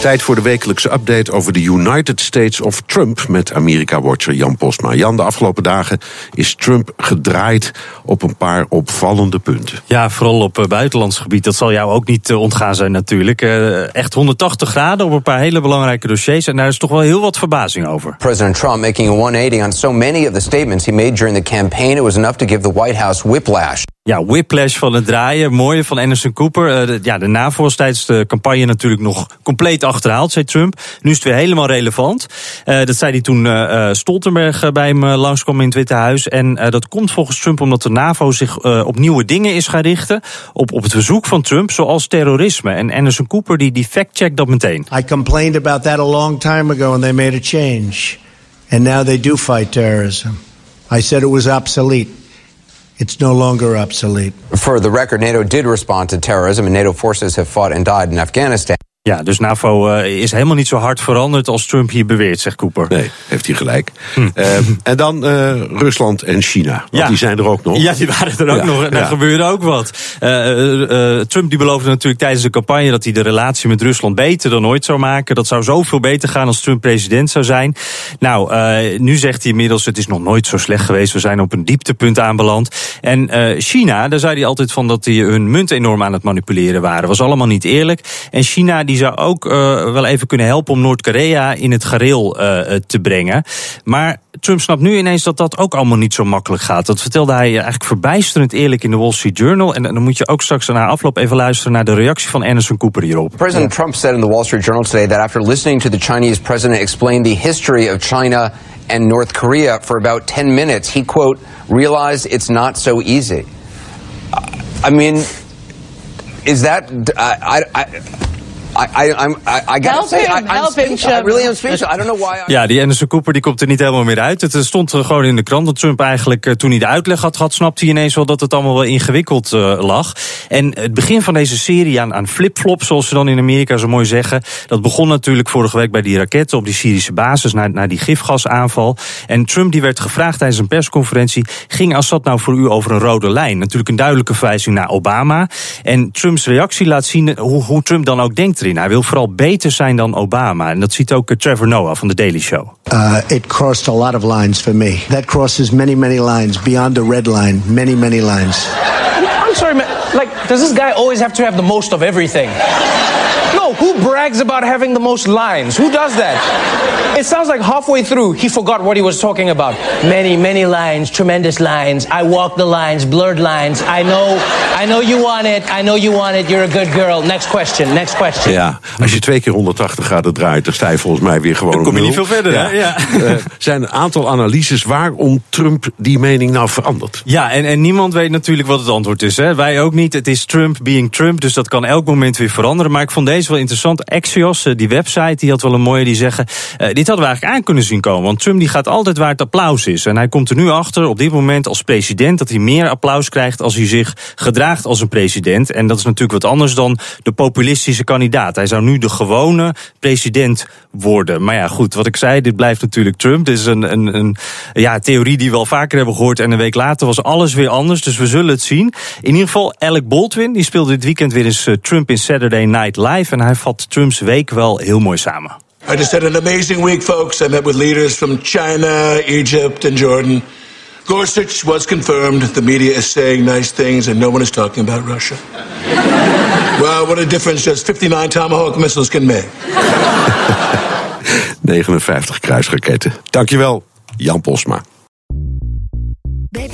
Tijd voor de wekelijkse update over de United States of Trump met Amerika-watcher Jan Postma. Jan, de afgelopen dagen is Trump gedraaid op een paar opvallende punten. Ja, vooral op uh, buitenlands gebied. Dat zal jou ook niet uh, ontgaan zijn natuurlijk. Uh, echt 180 graden op een paar hele belangrijke dossiers. En daar is toch wel heel wat verbazing over. President Trump making a 180 on so many of the statements he made during the campaign. It was enough to give the White House whiplash. Ja, whiplash van het draaien. Mooie van Anderson Cooper. De, ja, de NAVO was tijdens de campagne natuurlijk nog compleet achterhaald, zei Trump. Nu is het weer helemaal relevant. Uh, dat zei hij toen uh, Stoltenberg bij hem langskwam in het Witte Huis. En dat komt volgens Trump omdat de NAVO zich op nieuwe dingen is gaan richten. Op, op het verzoek van Trump, zoals terrorisme. En Anderson Cooper die, die fact-checkt dat meteen. I complained about that a long time ago and they made a change. And now they do fight terrorism. I said it was obsolete. It's no longer obsolete. For the record, NATO did respond to terrorism, and NATO forces have fought and died in Afghanistan. Ja, dus NAVO uh, is helemaal niet zo hard veranderd als Trump hier beweert, zegt Cooper. Nee, heeft hij gelijk. Hm. Uh, en dan uh, Rusland en China. Want ja. die zijn er ook nog. Ja, die waren er ook ja, nog. En daar ja. gebeurde ook wat. Trump die beloofde natuurlijk tijdens de campagne dat hij de relatie met Rusland beter dan ooit zou maken. Dat zou zoveel beter gaan als Trump president zou zijn. Nou, nu zegt hij inmiddels: het is nog nooit zo slecht geweest. We zijn op een dieptepunt aanbeland. En China, daar zei hij altijd van dat die hun munt enorm aan het manipuleren waren. Was allemaal niet eerlijk. En China die zou ook uh, wel even kunnen helpen om Noord-Korea in het gareel uh, te brengen. Maar Trump snapt nu ineens dat dat ook allemaal niet zo makkelijk gaat. Dat vertelde hij eigenlijk verbijsterend eerlijk in de Wall Street Journal. En dan moet je ook straks na afloop even luisteren naar de reactie van Anderson Cooper hierop. President Trump said in the Wall Street Journal today that after listening to the Chinese president explain the history of China and North Korea for about 10 minutes, he quote realized it's not so easy. I mean, is that I, I, I I, I, I, help say, him, I, I'm help him, speechless. I really am speechless. I don't know why. I... Ja, die Anderson Cooper die komt er niet helemaal meer uit. Het stond er gewoon in de krant dat Trump eigenlijk, toen hij de uitleg had gehad, snapte hij ineens wel dat het allemaal wel ingewikkeld uh, lag. En het begin van deze serie aan, aan flip-flop, zoals ze dan in Amerika zo mooi zeggen, dat begon natuurlijk vorige week bij die raketten op die Syrische basis, naar, naar die gifgasaanval. En Trump die werd gevraagd tijdens een persconferentie, ging Assad nou voor u over een rode lijn? Natuurlijk een duidelijke verwijzing naar Obama. En Trumps reactie laat zien hoe, hoe Trump dan ook denkt erin. Hij wil vooral beter zijn dan Obama. En dat ziet ook Trevor Noah van The Daily Show. Uh, it crossed a lot of lines for me. That crosses many, many lines beyond the red line. Many, many lines. I'm sorry, man. Like, does this guy always have to have the most of everything? No, who brags about having the most lines? Who does that? It sounds like halfway through he forgot what he was talking about. Many, many lines, tremendous lines. I walk the lines, blurred lines. I know, I know you want it. I know you want it. You're a good girl. Next question. Next question. Ja, als je twee keer 180 graden draait, dan sta je volgens mij weer gewoon. Dan kom je niet veel verder. Ja. Hè? Ja. Er zijn een aantal analyses waarom Trump die mening nou verandert. Ja, en, en niemand weet natuurlijk wat het antwoord is. Hè? Wij ook niet. Het is Trump being Trump, dus dat kan elk moment weer veranderen. Maar ik vond deze wel interessant. Axios, die website, die had wel een mooie, die zeggen... Uh, dit hadden we eigenlijk aan kunnen zien komen. Want Trump die gaat altijd waar het applaus is. En hij komt er nu achter, op dit moment als president... dat hij meer applaus krijgt als hij zich gedraagt als een president. En dat is natuurlijk wat anders dan de populistische kandidaat. Hij zou nu de gewone president worden. Maar ja, goed, wat ik zei, dit blijft natuurlijk Trump. Dit is een, een, een ja, theorie die we al vaker hebben gehoord. En een week later was alles weer anders, dus we zullen het zien. In ieder geval, Alec Baldwin, die speelde dit weekend weer eens Trump in Saturday Night Live. En hij vat Trumps week wel heel mooi samen. I just had an amazing week, folks. I met with leaders from China, Egypt, and Jordan. Gorsuch was confirmed. The media is saying nice things, and no one is talking about Russia. well, what a difference just 59 Tomahawk missiles can make. 59 kruisraketten. Dankjewel, Jan Posma.